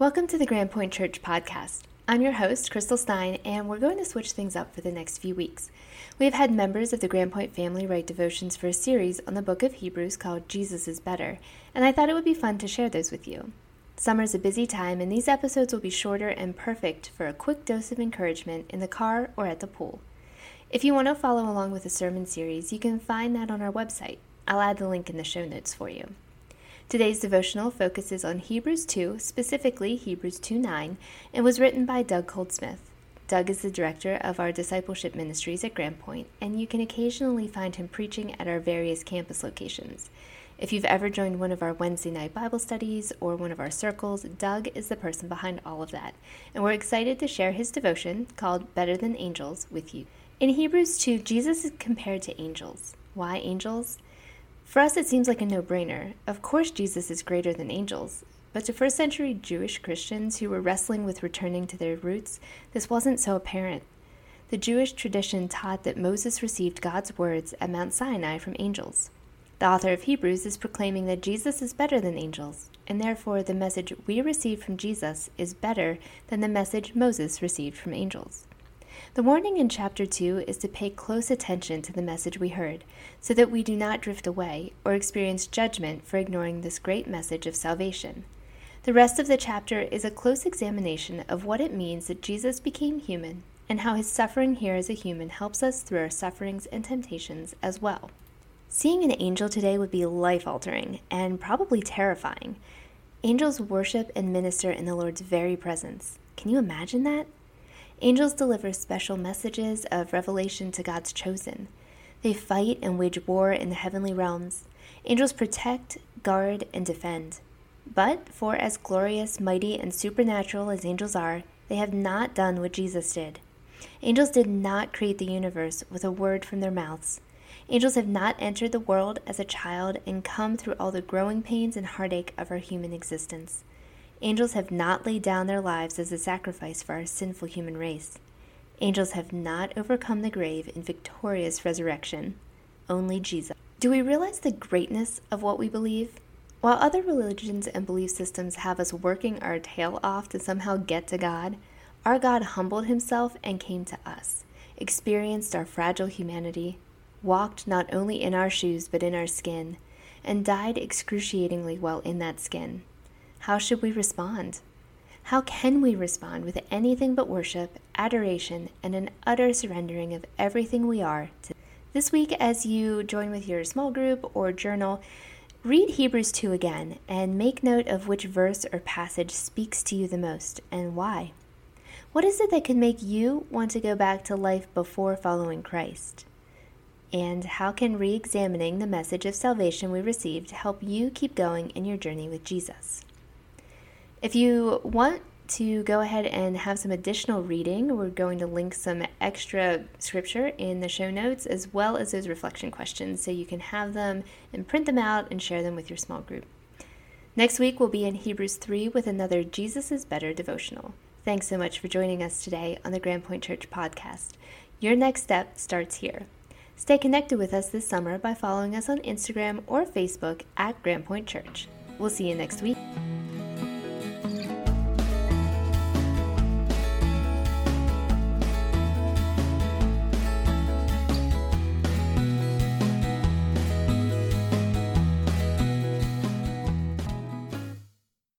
Welcome to the Grand Point Church podcast. I'm your host, Crystal Stein, and we're going to switch things up for the next few weeks. We have had members of the Grand Point family write devotions for a series on the book of Hebrews called Jesus is Better, and I thought it would be fun to share those with you. Summer's a busy time, and these episodes will be shorter and perfect for a quick dose of encouragement in the car or at the pool. If you want to follow along with the sermon series, you can find that on our website. I'll add the link in the show notes for you. Today's devotional focuses on Hebrews 2, specifically Hebrews 2 9, and was written by Doug Coldsmith. Doug is the director of our discipleship ministries at Grand Point, and you can occasionally find him preaching at our various campus locations. If you've ever joined one of our Wednesday night Bible studies or one of our circles, Doug is the person behind all of that, and we're excited to share his devotion called Better Than Angels with you. In Hebrews 2, Jesus is compared to angels. Why angels? For us, it seems like a no brainer. Of course, Jesus is greater than angels. But to first century Jewish Christians who were wrestling with returning to their roots, this wasn't so apparent. The Jewish tradition taught that Moses received God's words at Mount Sinai from angels. The author of Hebrews is proclaiming that Jesus is better than angels, and therefore the message we receive from Jesus is better than the message Moses received from angels. The warning in chapter 2 is to pay close attention to the message we heard, so that we do not drift away or experience judgment for ignoring this great message of salvation. The rest of the chapter is a close examination of what it means that Jesus became human and how his suffering here as a human helps us through our sufferings and temptations as well. Seeing an angel today would be life altering and probably terrifying. Angels worship and minister in the Lord's very presence. Can you imagine that? Angels deliver special messages of revelation to God's chosen. They fight and wage war in the heavenly realms. Angels protect, guard, and defend. But for as glorious, mighty, and supernatural as angels are, they have not done what Jesus did. Angels did not create the universe with a word from their mouths. Angels have not entered the world as a child and come through all the growing pains and heartache of our human existence. Angels have not laid down their lives as a sacrifice for our sinful human race. Angels have not overcome the grave in victorious resurrection. Only Jesus. Do we realize the greatness of what we believe? While other religions and belief systems have us working our tail off to somehow get to God, our God humbled himself and came to us, experienced our fragile humanity, walked not only in our shoes but in our skin, and died excruciatingly while in that skin. How should we respond? How can we respond with anything but worship, adoration, and an utter surrendering of everything we are to this week as you join with your small group or journal, read Hebrews 2 again and make note of which verse or passage speaks to you the most and why. What is it that can make you want to go back to life before following Christ? And how can re examining the message of salvation we received help you keep going in your journey with Jesus? If you want to go ahead and have some additional reading, we're going to link some extra scripture in the show notes as well as those reflection questions so you can have them and print them out and share them with your small group. Next week, we'll be in Hebrews 3 with another Jesus is Better devotional. Thanks so much for joining us today on the Grand Point Church podcast. Your next step starts here. Stay connected with us this summer by following us on Instagram or Facebook at Grand Point Church. We'll see you next week.